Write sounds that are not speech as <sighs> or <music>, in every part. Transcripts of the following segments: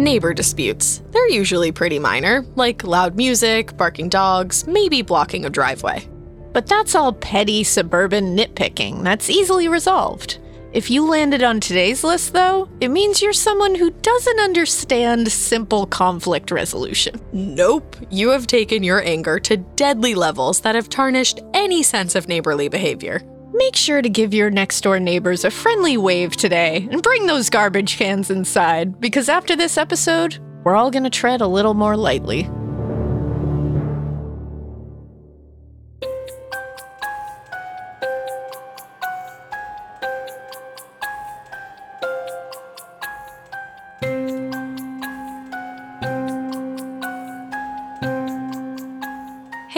Neighbor disputes. They're usually pretty minor, like loud music, barking dogs, maybe blocking a driveway. But that's all petty suburban nitpicking that's easily resolved. If you landed on today's list, though, it means you're someone who doesn't understand simple conflict resolution. Nope, you have taken your anger to deadly levels that have tarnished any sense of neighborly behavior. Make sure to give your next door neighbors a friendly wave today and bring those garbage cans inside, because after this episode, we're all gonna tread a little more lightly.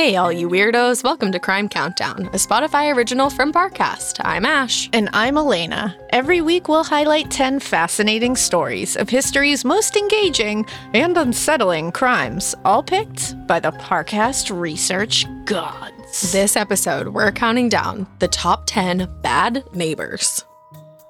Hey, all you weirdos, welcome to Crime Countdown, a Spotify original from Parcast. I'm Ash. And I'm Alaina. Every week, we'll highlight 10 fascinating stories of history's most engaging and unsettling crimes, all picked by the Parcast research gods. This episode, we're counting down the top 10 bad neighbors.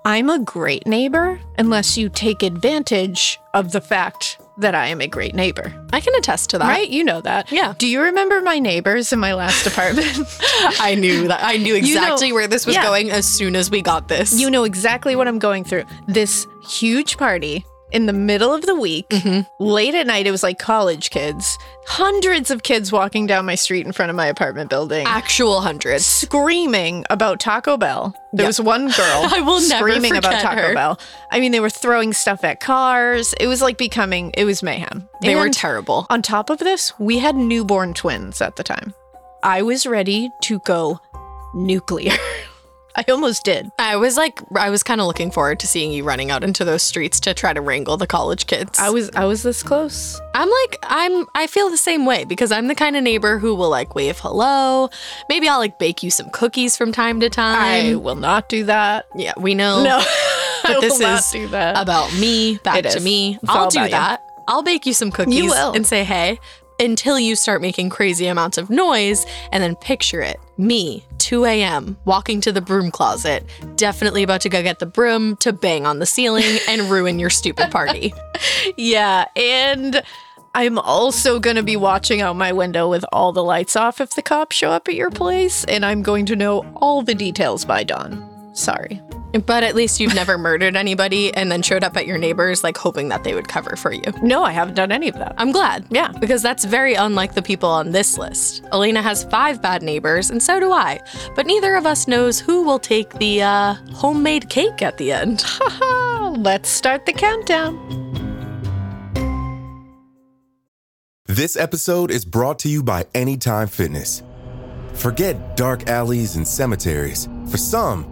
I'm a great neighbor unless you take advantage of the fact that I am a great neighbor. I can attest to that. Right? You know that. Yeah. Do you remember my neighbors in my last apartment? <laughs> <laughs> I knew that. I knew You know- exactly where this was yeah. going as soon as we got this. you know exactly what I'm going through. This huge party in the middle of the week, mm-hmm. late at night, it was like college kids. Hundreds of kids walking down my street in front of my apartment building. actual hundreds. Screaming about Taco Bell. There Yeah. was one girl <laughs> I will never screaming about Taco her. Bell. I mean, they were throwing stuff at cars. It was like becoming, it was mayhem. They were terrible. On top of this, we had newborn twins at the time. I was ready to go nuclear. <laughs> I almost did. I was like, I was kind of looking forward to seeing you running out into those streets to try to wrangle the college kids. I was I was this close. I'm like, I'm, I feel the same way because I'm the kind of neighbor who will like wave hello. Maybe I'll like bake you some cookies from time to time. I will not do that. yeah, we know. No. <laughs> But I this is do that. about me, back It to is. me. It's I'll do that. I'll bake you some cookies You will. and say hey until you start making crazy amounts of noise and then picture it. Me, 2 a.m., walking to the broom closet, definitely about to go get the broom to bang on the ceiling and ruin your stupid party. <laughs> yeah, and I'm also going to be watching out my window with all the lights off if the cops show up at your place, and I'm going to know all the details by dawn. Sorry. But at least you've never murdered anybody and then showed up at your neighbors like hoping that they would cover for you. No, I haven't done any of that. I'm glad. Yeah. Because that's very unlike the people on this list. Alaina has five bad neighbors, and so do I. But neither of us knows who will take the uh, homemade cake at the end. <laughs> Haha, let's start the countdown. This episode is brought to you by Anytime Fitness. Forget dark alleys and cemeteries. For some,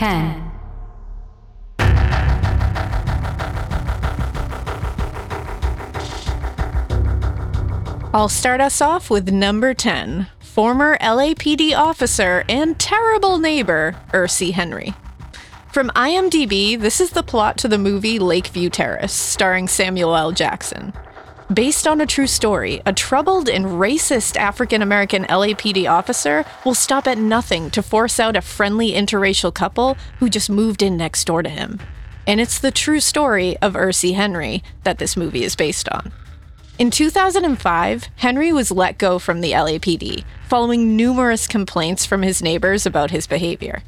10. I'll start us off with number 10 former LAPD officer and terrible neighbor, Irsie Henry. From IMDb, this is the plot to the movie Lakeview Terrace, starring Samuel L. Jackson. Based on a true story, a troubled and racist African American LAPD officer will stop at nothing to force out a friendly interracial couple who just moved in next door to him. And it's the true story of Irsie Henry that this movie is based on. In 2005, Henry was let go from the LAPD following numerous complaints from his neighbors about his behavior.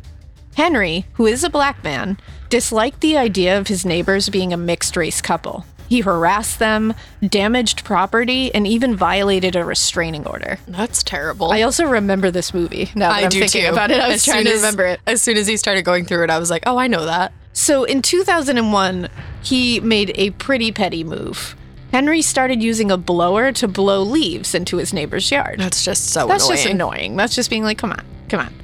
Henry, who is a black man, disliked the idea of his neighbors being a mixed race couple. He harassed them, damaged property, and even violated a restraining order. That's terrible. I also remember this movie. Now that I am do thinking too. about it, I was As trying to as- remember it. As soon as he started going through it, I was like, oh, I know that. So in 2001, he made a pretty petty move. Henry started using a blower to blow leaves into his neighbor's yard. That's just so That's annoying. just annoying. That's just being like, come on, come on.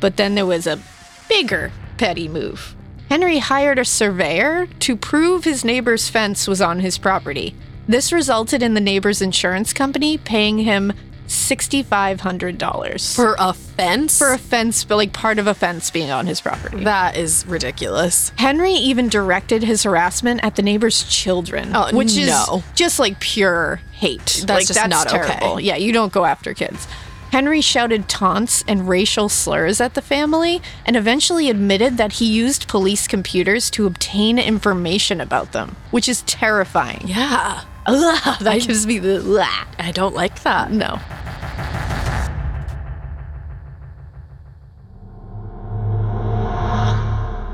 But then there was a bigger petty move. Henry hired a surveyor to prove his neighbor's fence was on his property. This resulted in the neighbor's insurance company paying him $6,500 For a fence? for a fence, but like part of a fence being on his property. that is ridiculous. Henry even directed his harassment at the neighbor's children, Oh, which no. is just like pure hate. That's like, just that's not okay. Yeah, you don't go after kids. Henry shouted taunts and racial slurs at the family and eventually admitted that he used police computers to obtain information about them, which is terrifying. Yeah. Ugh, that gives me the ugh. I don't like that. no.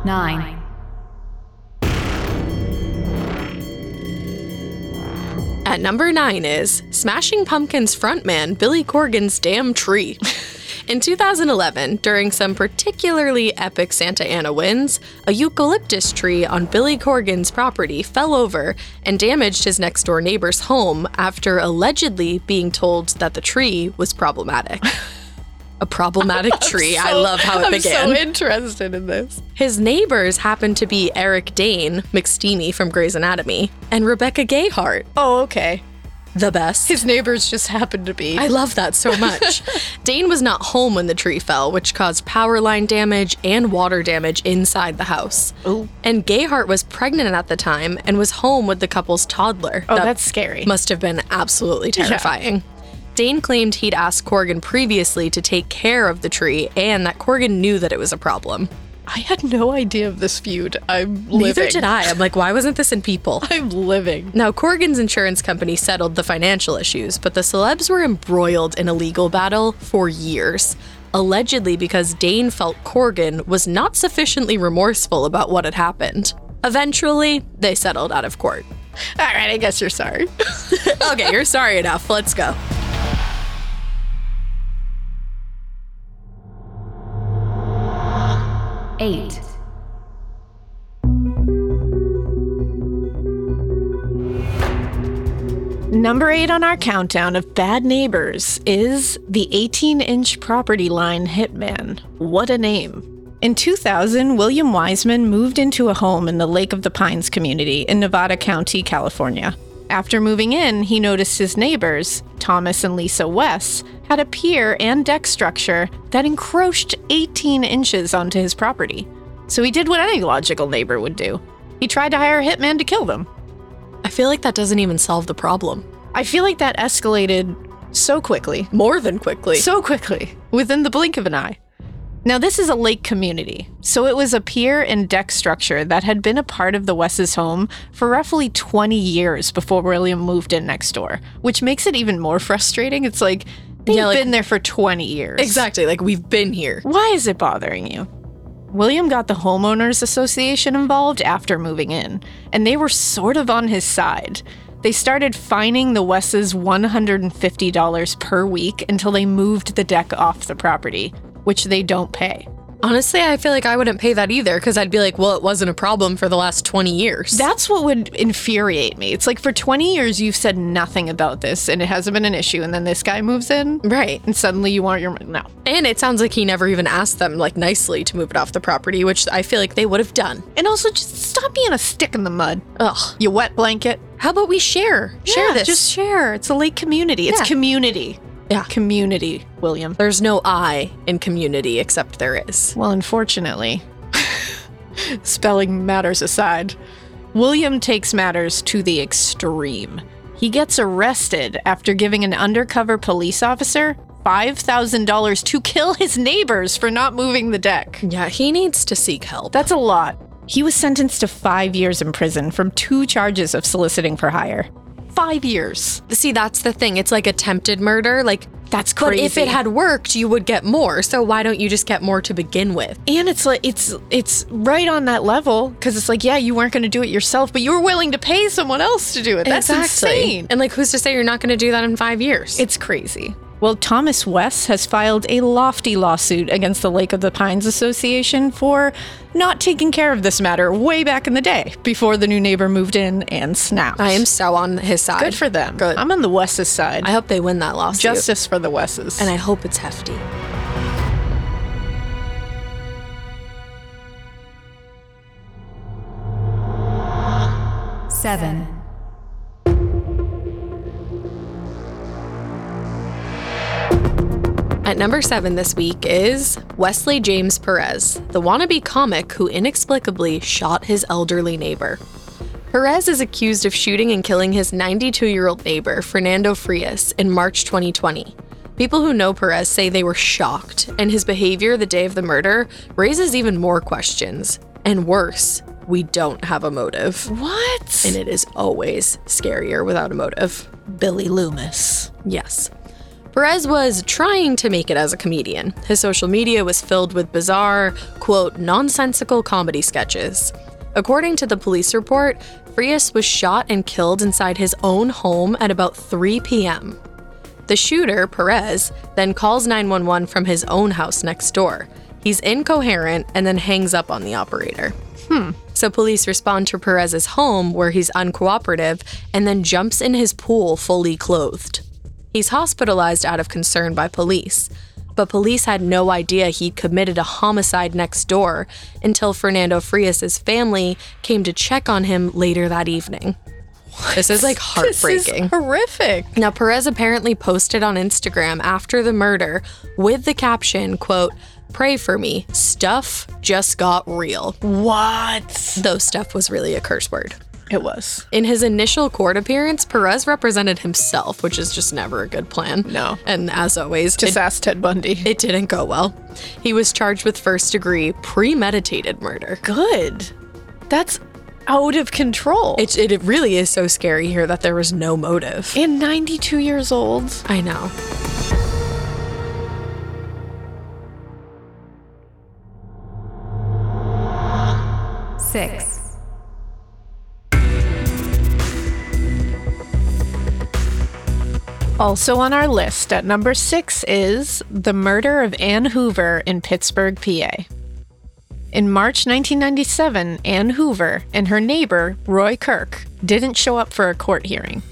Nine. At number nine is Smashing Pumpkins frontman Billy Corgan's Damn Tree. <laughs> In 2011, during some particularly epic Santa Ana winds, a eucalyptus tree on Billy Corgan's property fell over and damaged his next door neighbor's home after allegedly being told that the tree was problematic. <laughs> A problematic <laughs> tree. I love how it began. I'm so interested in this. His neighbors happened to be Eric Dane, McSteamy from Grey's Anatomy, and Rebecca Gayheart, Oh, okay. the best. His neighbors just happened to be. I love that so much. <laughs> Dane was not home when the tree fell, which caused power line damage and water damage inside the house. Ooh. And Gayheart was pregnant at the time and was home with the couple's toddler. oh, That that's scary. must have been absolutely terrifying. Dane claimed he'd asked Corgan previously to take care of the tree and that Corgan knew that it was a problem. I had no idea of this feud. I'm living. Neither did I. I'm like, why wasn't this in people? <laughs> I'm living. Now, Corgan's insurance company settled the financial issues, but the celebs were embroiled in a legal battle for years. Allegedly, because Dane felt Corgan was not sufficiently remorseful about what had happened. Eventually, they settled out of court. All right, I guess you're sorry. <laughs> Okay, you're sorry enough. Let's go. Eight. Number eight on our countdown of bad neighbors is the 18 inch property line hitman. What a name. In 2000, William Wiseman moved into a home in the Lake of the Pines community in Nevada County, California. After moving in, he noticed his neighbors, Thomas and Lisa West, had a pier and deck structure that encroached 18 inches onto his property. So he did what any logical neighbor would do. He tried to hire a hitman to kill them. I feel like that doesn't even solve the problem. I feel like that escalated so quickly. More than quickly. So quickly, within the blink of an eye. Now, this is a lake community, so it was a pier and deck structure that had been a part of the West's home for roughly 20 years before William moved in next door, which makes it even more frustrating. It's like they've Yeah, like- been there for 20 years. exactly. Like, we've been here. Why is it bothering you? William got the Homeowners Association involved after moving in, and they were sort of on his side. They started fining the Wesses $150 per week until they moved the deck off the property, which they don't pay. Honestly, I feel like I wouldn't pay that either because I'd be like, well, it wasn't a problem for the last 20 years. That's what would infuriate me. It's like for 20 years you've said nothing about this and it hasn't been an issue, and then this guy moves in, right. and suddenly you want your money. no. And it sounds like he never even asked them, like, nicely to move it off the property, which I feel like they would have done. And also just stop being a stick in the mud. Ugh. You wet blanket. How about we share? Share Yeah, this. Just share. It's a lake community. It's Yeah. community. Yeah. Community, William. There's no I in community, except there is. Well, unfortunately, spelling matters aside, William takes matters to the extreme. He gets arrested after giving an undercover police officer $5,000 to kill his neighbors for not moving the deck. Yeah, he needs to seek help. That's a lot. He was sentenced to five years in prison from two charges of soliciting for hire. Five years. See, that's the thing. It's like attempted murder. Like, That's but if it had worked, you would get more. So why don't you just get more to begin with? and it's like it's it's right on that level because it's like yeah you weren't going to do it yourself but you were willing to pay someone else to do it that's insane And like, who's to say you're not going to do that in five years? It's crazy. Well, Thomas West has filed a lofty lawsuit against the Lake of the Pines Association for not taking care of this matter way back in the day before the new neighbor moved in and snapped. I am so on his side. good for them. Good. I'm on the West's side. I hope they win that lawsuit. Justice for the Wesses. And I hope it's hefty. Seven. At number seven this week is Wesley James Perez, the wannabe comic who inexplicably shot his elderly neighbor. Perez is accused of shooting and killing his 92 year old neighbor, Fernando Frias, in March 2020. People who know Perez say they were shocked, and his behavior the day of the murder raises even more questions. And worse, we don't have a motive. what? And it is always scarier without a motive. Billy Loomis. Yes. Perez was trying to make it as a comedian. His social media was filled with bizarre, quote, nonsensical comedy sketches. According to the police report, Frias was shot and killed inside his own home at about 3 p.m. The shooter, Perez, then calls 911 from his own house next door. He's incoherent and then hangs up on the operator. Hmm. So police respond to Perez's home where he's uncooperative and then jumps in his pool fully clothed. He's hospitalized out of concern by police, but police had no idea he'd committed a homicide next door until Fernando Frias's family came to check on him later that evening. This is like heartbreaking. <laughs> This is horrific. Now, Perez apparently posted on Instagram after the murder with the caption, quote, Pray for me. Stuff just got real. What? Though stuff was really a curse word. It was. In his initial court appearance, Perez represented himself, which is just never a good plan. No. And as always, Just it, ask Ted Bundy. it didn't go well. He was charged with first degree premeditated murder. good. That's out of control. It, it really is so scary here that there was no motive. and 92 years old. I know. Six. Also on our list at number six is the murder of Ann Hoover in Pittsburgh, PA. In March 1997, Ann Hoover and her neighbor, Roy Kirk, didn't show up for a court hearing.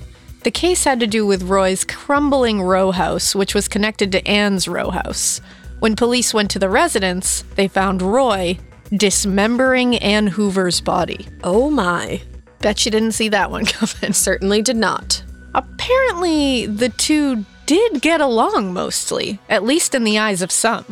The case had to do with Roy's crumbling row house, which was connected to Ann's row house. When police went to the residence, they found Roy dismembering Ann Hoover's body. Oh my. Bet you didn't see that one <laughs> coming. Certainly did not. Apparently, the two did get along mostly, at least in the eyes of some.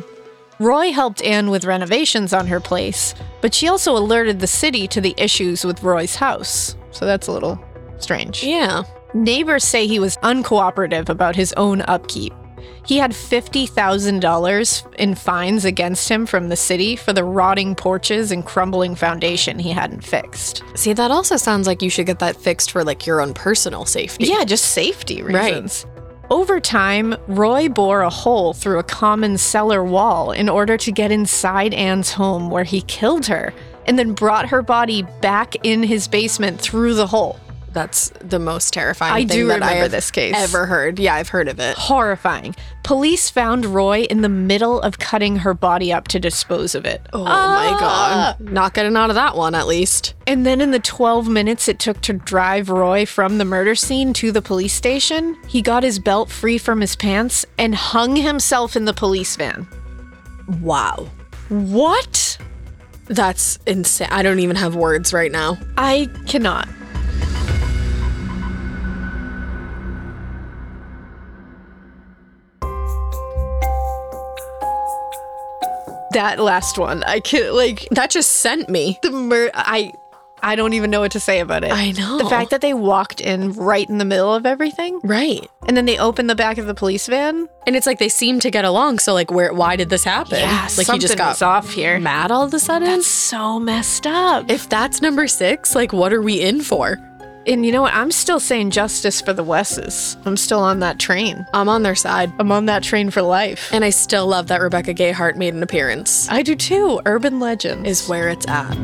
Roy helped Anne with renovations on her place, but she also alerted the city to the issues with Roy's house. So that's a little strange. Yeah. Neighbors say he was uncooperative about his own upkeep. He had $50,000 in fines against him from the city for the rotting porches and crumbling foundation he hadn't fixed. See, that also sounds like you should get that fixed for like your own personal safety. Yeah, just safety reasons. Right. reasons. Over time, Roy bore a hole through a common cellar wall in order to get inside Anne's home where he killed her and then brought her body back in his basement through the hole. That's the most terrifying I thing do that I remember have this case. ever heard. Yeah, I've heard of it. Horrifying. Police found Roy in the middle of cutting her body up to dispose of it. Oh my ah! god. Not getting out of that one at least. And then in the 12 minutes it took to drive Roy from the murder scene to the police station, he got his belt free from his pants and hung himself in the police van. Wow. What? That's insane. I don't even have words right now. I cannot. That last one, I can like That just sent me. the mur. I I don't even know what to say about it. I know. The fact that they walked in right in the middle of everything, Right. and then they opened the back of the police van. And it's like they seem to get along. So like, where? Why did this happen? Yeah, like something he just got off here. mad all of a sudden. That's so messed up. if that's number six, like, what are we in for? And you know what? I'm still saying justice for the Wesses. I'm still on that train. I'm on their side, I'm on that train for life. and I still love that Rebecca Gayheart made an appearance. I do too. Urban legend Is where it's at.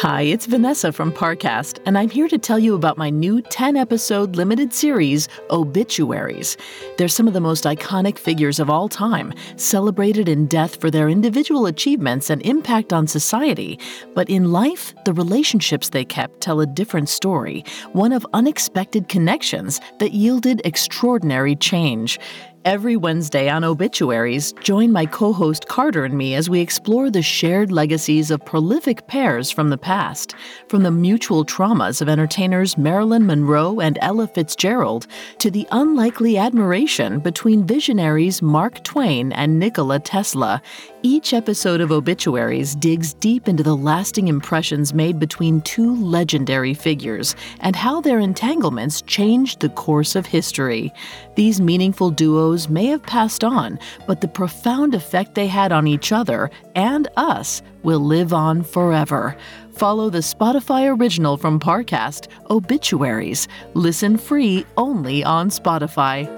Hi, it's Vanessa from Parcast, and I'm here to tell you about my new 10 episode limited series, Obituaries. They're some of the most iconic figures of all time, celebrated in death for their individual achievements and impact on society. But in life, the relationships they kept tell a different story, one of unexpected connections that yielded extraordinary change. Every Wednesday on Obituaries, join my co host Carter and me as we explore the shared legacies of prolific pairs from the past. From the mutual traumas of entertainers Marilyn Monroe and Ella Fitzgerald to the unlikely admiration between visionaries Mark Twain and Nikola Tesla, each episode of Obituaries digs deep into the lasting impressions made between two legendary figures and how their entanglements changed the course of history. These meaningful duos may have passed on, but the profound effect they had on each other and us will live on forever. Follow the Spotify original from Parcast, Obituaries. Listen free only on Spotify.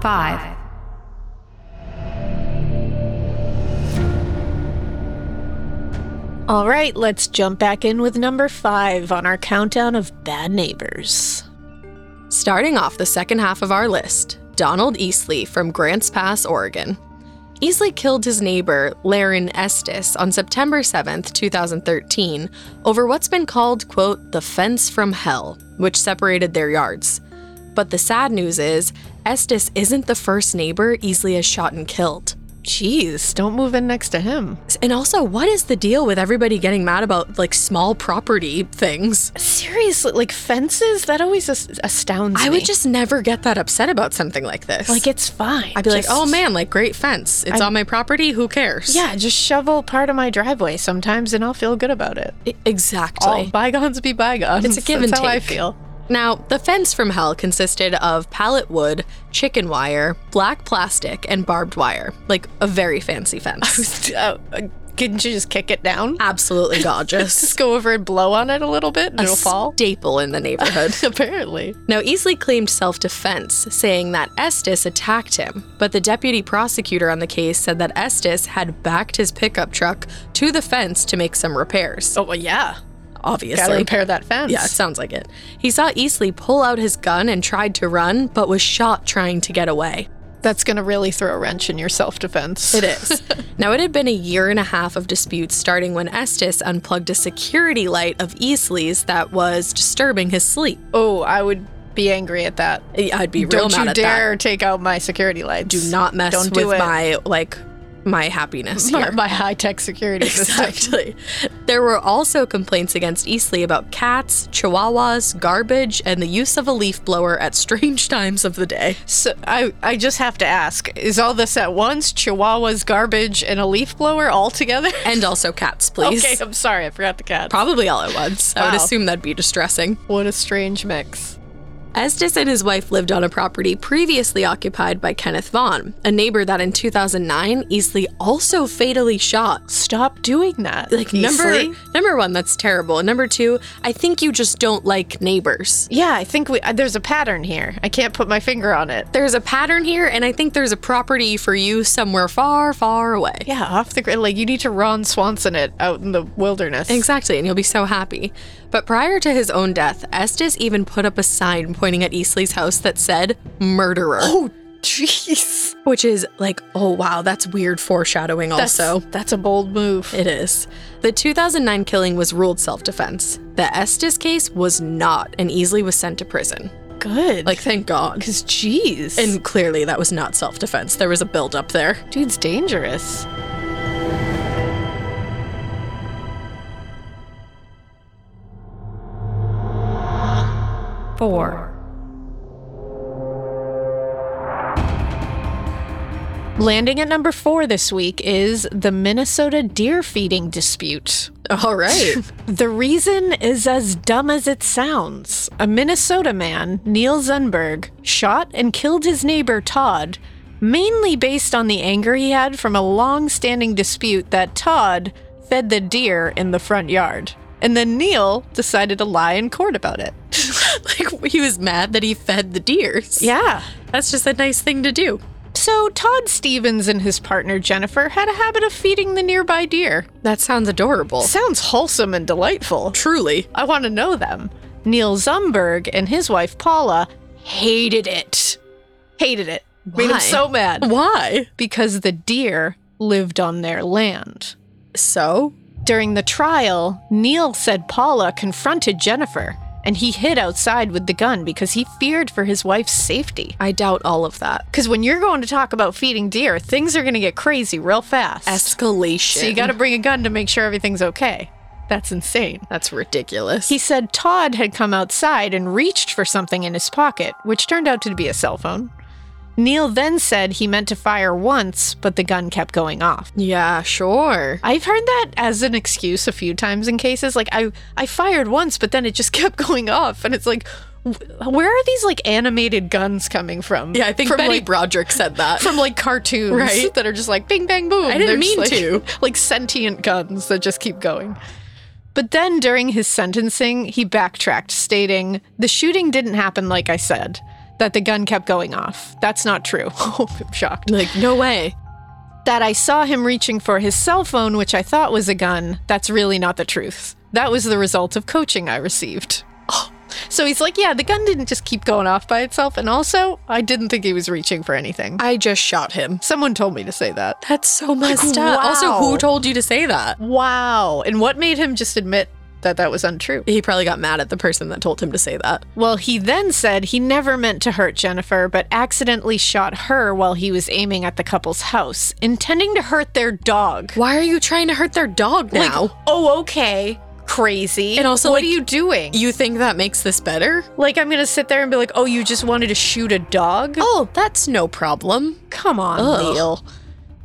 Five. All right, let's jump back in with number five on our countdown of bad neighbors. Starting off the second half of our list, Donald Easley from Grants Pass, Oregon. Easley killed his neighbor, Laren Estes, on September 7, 2013, over what's been called, quote, the fence from hell, which separated their yards. But the sad news is, Estes isn't the first neighbor Easley has shot and killed. Jeez, don't move in next to him. And also, what is the deal with everybody getting mad about like small property things? Seriously, like fences? That always as- astounds me. I would just never get that upset about something like this. like it's fine. I'd be like, oh man, like great fence. It's I- on my property. Who cares? Yeah, just shovel part of my driveway sometimes and I'll feel good about it. E- exactly. All bygones be bygones. It's a give and That's how I feel. Now, the fence from hell consisted of pallet wood, chicken wire, black plastic, and barbed wire. Like a very fancy fence. Uh, <laughs> uh, couldn't you just kick it down? Absolutely <laughs> gorgeous. Just go over and blow on it a little bit and a it'll fall? staple in the neighborhood. <laughs> Apparently. Now, Easley claimed self defense, saying that Estes attacked him, but the deputy prosecutor on the case said that Estes had backed his pickup truck to the fence to make some repairs. Oh, well, yeah. Obviously. Gotta repair that fence. Yeah, it sounds like it. He saw Easley pull out his gun and tried to run, but was shot trying to get away. That's gonna really throw a wrench in your self defense. It is. <laughs> now, it had been a year and a half of disputes starting when Estes unplugged a security light of Easley's that was disturbing his sleep. Oh, I would be angry at that. I'd be real Don't mad you dare take out my security lights. Do not mess Don't with do my, like, my happiness my, my high tech security. <laughs> Exactly. There were also complaints against Easley about cats, chihuahuas, garbage, and the use of a leaf blower at strange times of the day. So I, I just have to ask: Is all this at once? Chihuahuas, garbage, and a leaf blower all together? <laughs> And also cats, please. Okay, I'm sorry, I forgot the cat. Probably all at once. I would assume that'd be distressing. What a strange mix. Estes and his wife lived on a property previously occupied by Kenneth Vaughn, a neighbor that in 2009 Easley also fatally shot. Stop doing that. Like number Easley. number one, that's terrible. And number two, I think you just don't like neighbors. Yeah, I think we uh, there's a pattern here. I can't put my finger on it. There's a pattern here, and I think there's a property for you somewhere far, far away. Yeah, off the grid. Like you need to Ron Swanson it out in the wilderness. Exactly, and you'll be so happy. But prior to his own death, Estes even put up a sign pointing at Easley's house that said murderer. Oh, jeez. Which is like, oh wow, that's weird foreshadowing also. that's a bold move. It is. The 2009 killing was ruled self defense. The Estes case was not, and Easley was sent to prison. Good. Like, thank God. because jeez. And clearly that was not self defense. There was a buildup there. dude's dangerous. Four. Landing at number four this week is the Minnesota deer feeding dispute. All right. <laughs> The reason is as dumb as it sounds. A Minnesota man, Neil Zumberge, shot and killed his neighbor Todd, mainly based on the anger he had from a long standing dispute that Todd fed the deer in the front yard. And then Neil decided to lie in court about it. <laughs> like, he was mad that he fed the deers. Yeah. That's just a nice thing to do. So, Todd Stevens and his partner Jennifer had a habit of feeding the nearby deer. That sounds adorable. Sounds wholesome and delightful. Truly. I want to know them. Neil Zumberge and his wife Paula hated it. Hated it. Made Why? him so mad. Why? Because the deer lived on their land. So? During the trial, Neil said Paula confronted Jennifer and he hid outside with the gun because he feared for his wife's safety. I doubt all of that. Because when you're going to talk about feeding deer, things are going to get crazy real fast. Escalation. So you got to bring a gun to make sure everything's okay. That's insane. That's ridiculous. He said Todd had come outside and reached for something in his pocket, which turned out to be a cell phone. Neil then said he meant to fire once, but the gun kept going off. yeah, sure. I've heard that as an excuse a few times in cases. Like I, I fired once, but then it just <laughs> kept going off, and it's like, where are these like animated guns coming from? Yeah, I think from Betty like, Broderick said that. from like cartoons, Right. That are just like bing bang boom. I didn't They're mean just, like, to. <laughs> Like sentient guns that just keep going. But then during his sentencing, he backtracked, stating, The shooting didn't happen like I said, that the gun kept going off. That's not true. Oh, <laughs> I'm shocked. like, no way. That I saw him reaching for his cell phone, which I thought was a gun, that's really not the truth. That was the result of coaching I received. Oh. So he's like, Yeah, the gun didn't just keep going off by itself. And also, I didn't think he was reaching for anything. I just shot him. Someone told me to say that. That's so messed up. Also, who told you to say that? Wow. And what made him just admit that that was untrue? He probably got mad at the person that told him to say that. Well, he then said he never meant to hurt Jennifer, but accidentally shot her while he was aiming at the couple's house, intending to hurt their dog. Why are you trying to hurt their dog now? Like, oh, okay. Crazy. And also, what like, are you doing? you think that makes this better? like, I'm gonna sit there and be like, oh, you just wanted to shoot a dog? Oh, that's no problem. Come on, Ugh. Neil.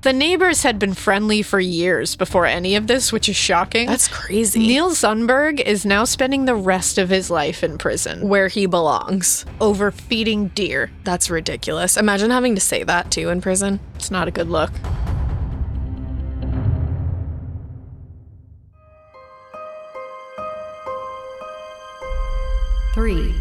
The neighbors had been friendly for years before any of this, which is shocking. That's crazy. Neil Zumberge is now spending the rest of his life in prison Where he belongs. over feeding deer. That's ridiculous. Imagine having to say that too in prison. It's not a good look. Three.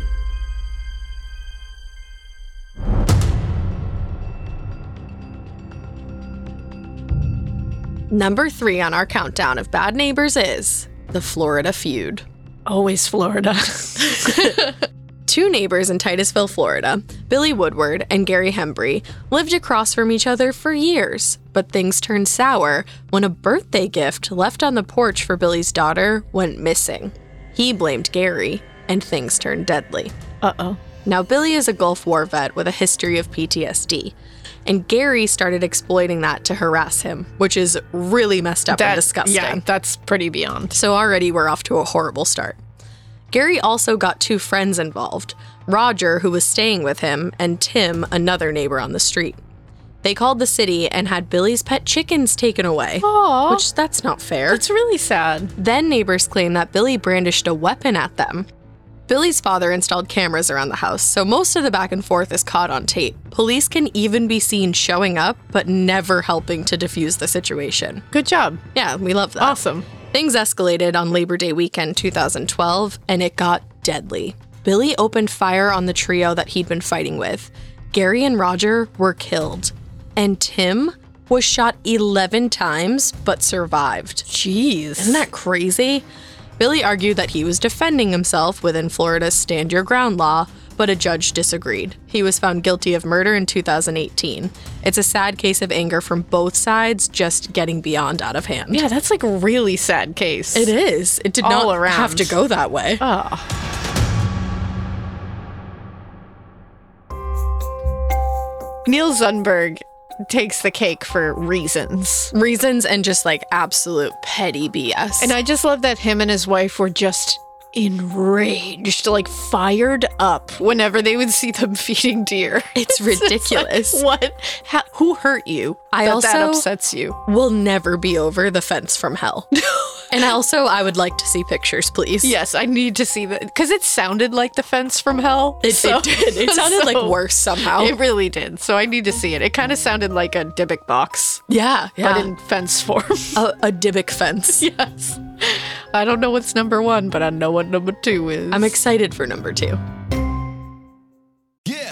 Number three on our countdown of bad neighbors is the Florida feud. Always Florida. <laughs> Two neighbors in Titusville, Florida, Billy Woodward and Gary Hembree, lived across from each other for years, but things turned sour when a birthday gift left on the porch for Billy's daughter went missing. He blamed Gary, and things turned deadly. uh oh. Now, Billy is a Gulf War vet with a history of PTSD, and Gary started exploiting that to harass him, which is really messed up and disgusting. Yeah, that's pretty beyond. So already we're off to a horrible start. Gary also got two friends involved Roger, who was staying with him, and Tim, another neighbor on the street. They called the city and had Billy's pet chickens taken away. Aw. Which that's not fair. It's really sad. Then neighbors claimed that Billy brandished a weapon at them. Billy's father installed cameras around the house, so most of the back and forth is caught on tape. Police can even be seen showing up, but never helping to defuse the situation. Good job. Yeah, we love that. Awesome. Things escalated on Labor Day weekend 2012, and it got deadly. Billy opened fire on the trio that he'd been fighting with. Gary and Roger were killed, and Tim was shot 11 times but survived. Jeez. Isn't that crazy? Billy argued that he was defending himself within Florida's stand your ground law, but a judge disagreed. He was found guilty of murder in 2018. It's a sad case of anger from both sides, just getting beyond out of hand. Yeah, that's like a really sad case. It is. It did All not around. have to go that way. Oh. Neil Zumberge takes the cake for reasons. Reasons and just like absolute petty BS. And I just love that him and his wife were just enraged, like fired up whenever they would see them <laughs> feeding deer. It's just like, ridiculous. what? How, who hurt you? I that that upsets you. will never be over the fence from hell. <laughs> and also, I would like to see pictures, please. Yes, I need to see that because it sounded like the fence from hell. It, so- it did. It <laughs> sounded like worse somehow. It really did. So I need to see it. It kind of sounded like a Dybbuk box, yeah, yeah. but in fence form. a, a Dybbuk fence. <laughs> yes. I don't know what's number one, but I know what number two is. I'm excited for number two.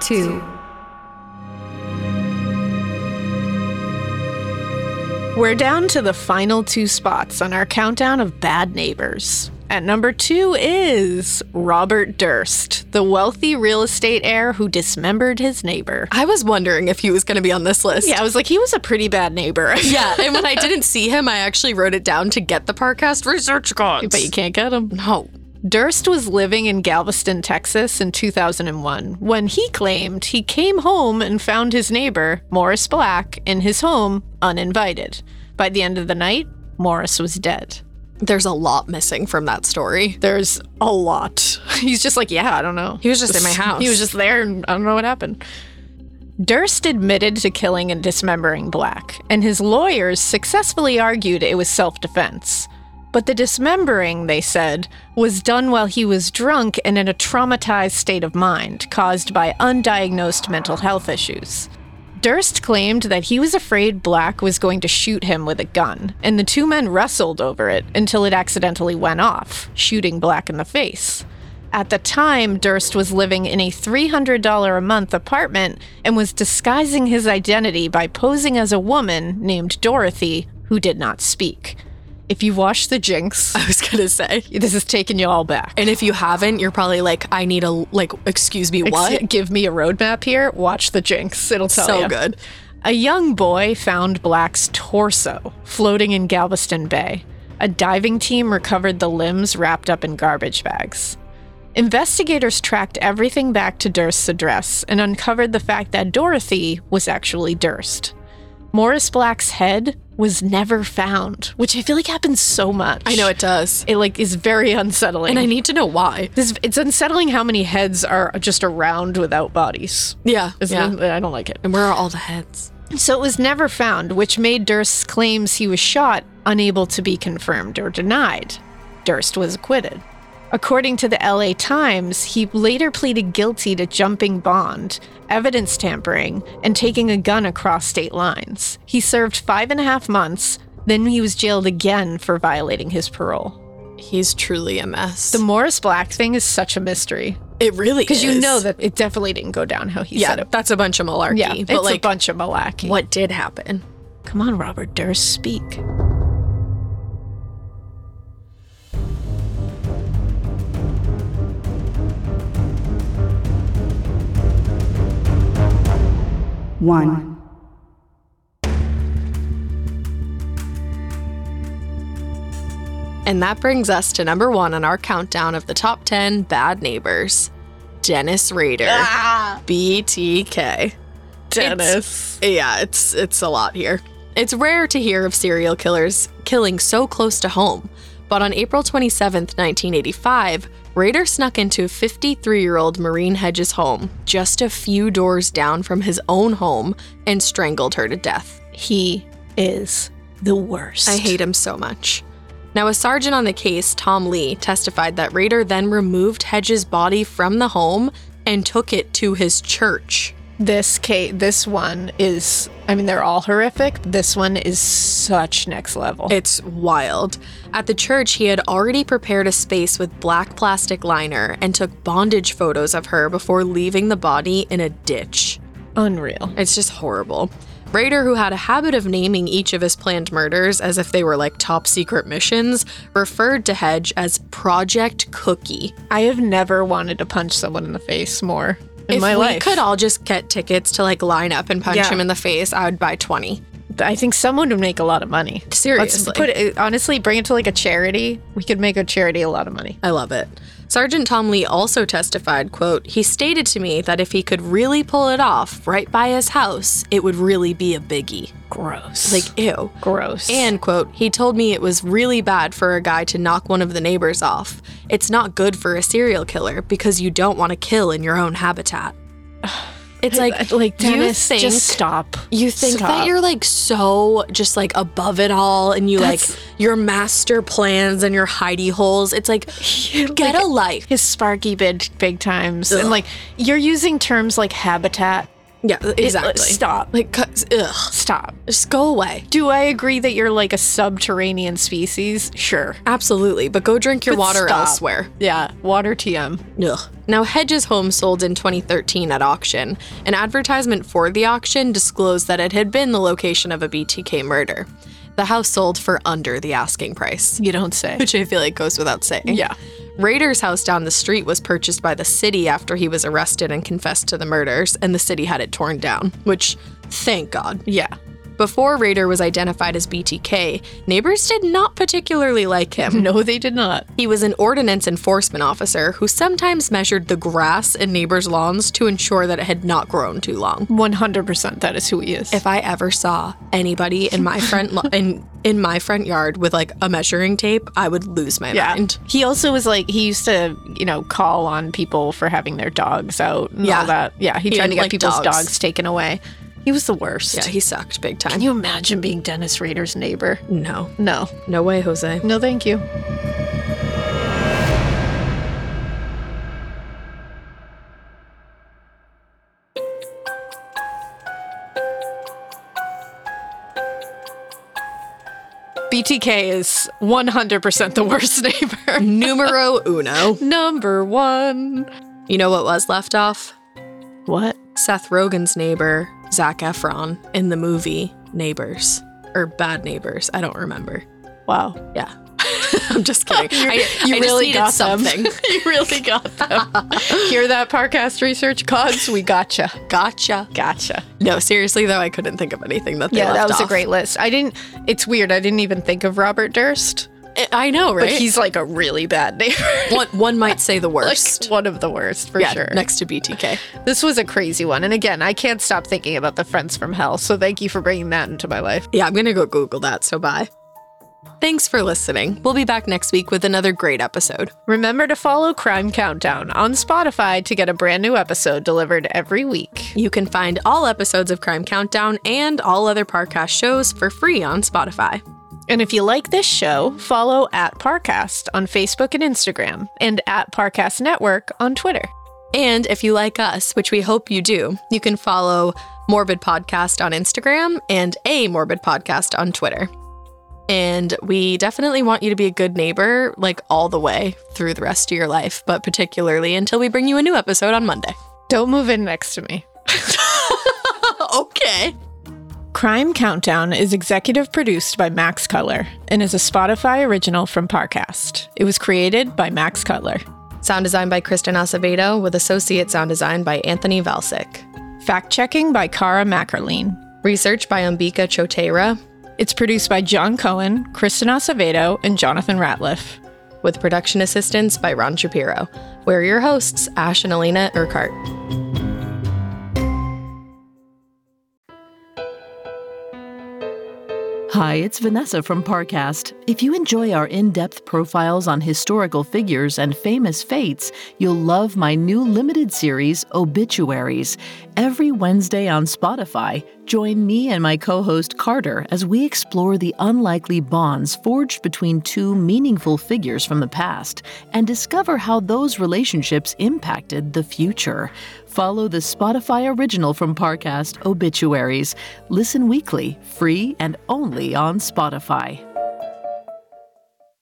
two, We're down to the final two spots on our countdown of bad neighbors. At number two is Robert Durst, the wealthy real estate heir who dismembered his neighbor. I was wondering if he was going to be on this list. Yeah, I was like, he was a pretty bad neighbor. <laughs> Yeah, and when I didn't see him, I actually wrote it down to get the Parcast research guides. but you can't get him. No. Durst was living in Galveston, Texas in 2001 when he claimed he came home and found his neighbor, Morris Black, in his home uninvited. By the end of the night, Morris was dead. There's a lot missing from that story. There's a lot. <laughs> He's just like, yeah, I don't know. He was just in my house. <laughs> He was just there and I don't know what happened. Durst admitted to killing and dismembering Black, and his lawyers successfully argued it was self defense. But the dismembering, they said, was done while he was drunk and in a traumatized state of mind caused by undiagnosed mental health issues. Durst claimed that he was afraid Black was going to shoot him with a gun, and the two men wrestled over it until it accidentally went off, shooting Black in the face. At the time, Durst was living in a $300 a month apartment and was disguising his identity by posing as a woman named Dorothy who did not speak. If you watched The Jinx, <laughs> I was to say. this is taking you all back. And if you haven't, you're probably like, I need a, like, excuse me, what? Ex- Give me a roadmap here. Watch The Jinx. It'll tell so you. So good. A young boy found Black's torso floating in Galveston Bay. A diving team recovered the limbs wrapped up in garbage bags. Investigators tracked everything back to Durst's address and uncovered the fact that Dorothy was actually Durst. Morris Black's head was never found, which I feel like happens so much. I know it does. It like is very unsettling. And I need to know why. This, it's unsettling how many heads are just around without bodies. Yeah. Yeah. it? I don't like it. And where are all the heads? So it was never found, which made Durst's claims he was shot unable to be confirmed or denied. Durst was acquitted. According to the LA Times, he later pleaded guilty to jumping bond, evidence tampering, and taking a gun across state lines. He served five and a half months, then he was jailed again for violating his parole. He's truly a mess. The Morris Black thing is such a mystery. it really is. Because you is. know that it definitely didn't go down how he yeah, said it. that's a bunch of malarkey. Yeah, but it's like, a bunch of malarkey. what did happen? Come on, Robert Durst, speak. One. And that brings us to number one on our countdown of the top 10 bad neighbors Dennis Rader. Ah. BTK. Dennis. It's- yeah, it's it's a lot here. It's rare to hear of serial killers killing so close to home, but on April 27, 1985, Rader snuck into 53-year-old Marine Hedges' home, just a few doors down from his own home, and strangled her to death. He is the worst. I hate him so much. Now, a sergeant on the case, Tom Lee, testified that Rader then removed Hedges' body from the home and took it to his church. This case. This one is. I mean, they're all horrific. This one is such next level. It's wild. At the church, he had already prepared a space with black plastic liner and took bondage photos of her before leaving the body in a ditch. Unreal. It's just horrible. Rader, who had a habit of naming each of his planned murders as if they were like top secret missions, referred to Hedge as Project Cookie. I have never wanted to punch someone in the face more in if my we life. could all just get tickets to like line up and punch Yeah. him in the face, I would buy 20. I think someone would make a lot of money. Seriously. Let's put it, honestly, bring it to like a charity. We could make a charity a lot of money. I love it. Sergeant Tom Lee also testified, quote, he stated to me that if he could really pull it off right by his house, it would really be a biggie. Gross. Like, ew. gross. And, quote, he told me it was really bad for a guy to knock one of the neighbors off. It's not good for a serial killer because you don't want to kill in your own habitat. <sighs> <sighs> <sighs> It's like, like you Dennis, think, just stop. You think Stop. that you're like so just like above it all and you That's- like your master plans and your hidey holes. It's like, <laughs> get a life. his sparky big big times and like you're using terms like habitat. Yeah, exactly. stop. Like, ugh, Stop. just go away. Do I agree that you're like a subterranean species? Sure. Absolutely, but go drink your But water stop. elsewhere. Yeah, water TM. Ugh. Now, Hedges' home sold in 2013 at auction. An advertisement for the auction disclosed that it had been the location of a BTK murder. The house sold for under the asking price, You don't say. which I feel like goes without saying. Yeah. Rader's house down the street was purchased by the city after he was arrested and confessed to the murders, and the city had it torn down, which, thank God. Yeah. Before Rader was identified as BTK, neighbors did not particularly like him. <laughs> No, they did not. He was an ordinance enforcement officer who sometimes measured the grass in neighbors' lawns to ensure that it had not grown too long. 100% that is who he is. If I ever saw anybody in my front lo- in in my front yard with like a measuring tape, I would lose my yeah. mind. He also was like, he used to, you know, call on people for having their dogs out and Yeah. all that. Yeah, he He tried to get like people's dogs. dogs. taken away. He was the worst. Yeah, he sucked big time. Can you imagine being Dennis Rader's neighbor? no, No. no way, Jose. No, thank you. BTK is 100% the worst <laughs> neighbor. Numero uno. Number one. You know what was left off? What? Seth Rogen's neighbor, Zac Efron, in the movie Neighbors or Bad Neighbors. I don't remember. Wow. Yeah. <laughs> I'm just kidding. <laughs> I, You I really got them. something. <laughs> you really got them. Hear that, Parcast Research Gods? We gotcha. Gotcha. Gotcha. No, seriously though, I couldn't think of anything that they Yeah, that was a great list. I didn't. It's weird. I didn't even think of Robert Durst, I- know, right? but he's like a really bad neighbor. <laughs> one, one might say the <laughs> like worst. one of the worst for yeah, sure. next to BTK. This was a crazy one, and again, I can't stop thinking about the friends from hell. So thank you for bringing that into my life. Yeah, I'm gonna go Google that. So bye. Thanks for listening. We'll be back next week with another great episode. Remember to follow Crime Countdown on Spotify to get a brand new episode delivered every week. You can find all episodes of Crime Countdown and all other Parcast shows for free on Spotify. And if you like this show, follow at Parcast on Facebook and Instagram, and at Parcast Network on Twitter. And if you like us, which we hope you do, you can follow Morbid Podcast on Instagram and A Morbid Podcast on Twitter. And we definitely want you to be a good neighbor, like all the way through the rest of your life, but particularly until we bring you a new episode on Monday. Don't move in next to me. Crime Countdown is executive produced by Max Cutler and is a Spotify original from Parcast. It was created by Max Cutler. Sound design by Kristen Acevedo with associate sound design by Anthony Valsic. Fact checking by Kara Mackerline. Research by Ambika Chotera. It's produced by John Cohen, Kristen Acevedo, and Jonathan Ratliff. With production assistance by Ron Shapiro. We're your hosts, Ash and Alaina Urquhart. Hi, it's Vanessa from Parcast. If you enjoy our in depth profiles on historical figures and famous fates, you'll love my new limited series, Obituaries. Every Wednesday on Spotify, join me and my co host Carter as we explore the unlikely bonds forged between two meaningful figures from the past and discover how those relationships impacted the future. Follow the Spotify original from Parcast, Obituaries. Listen weekly, free and only on Spotify.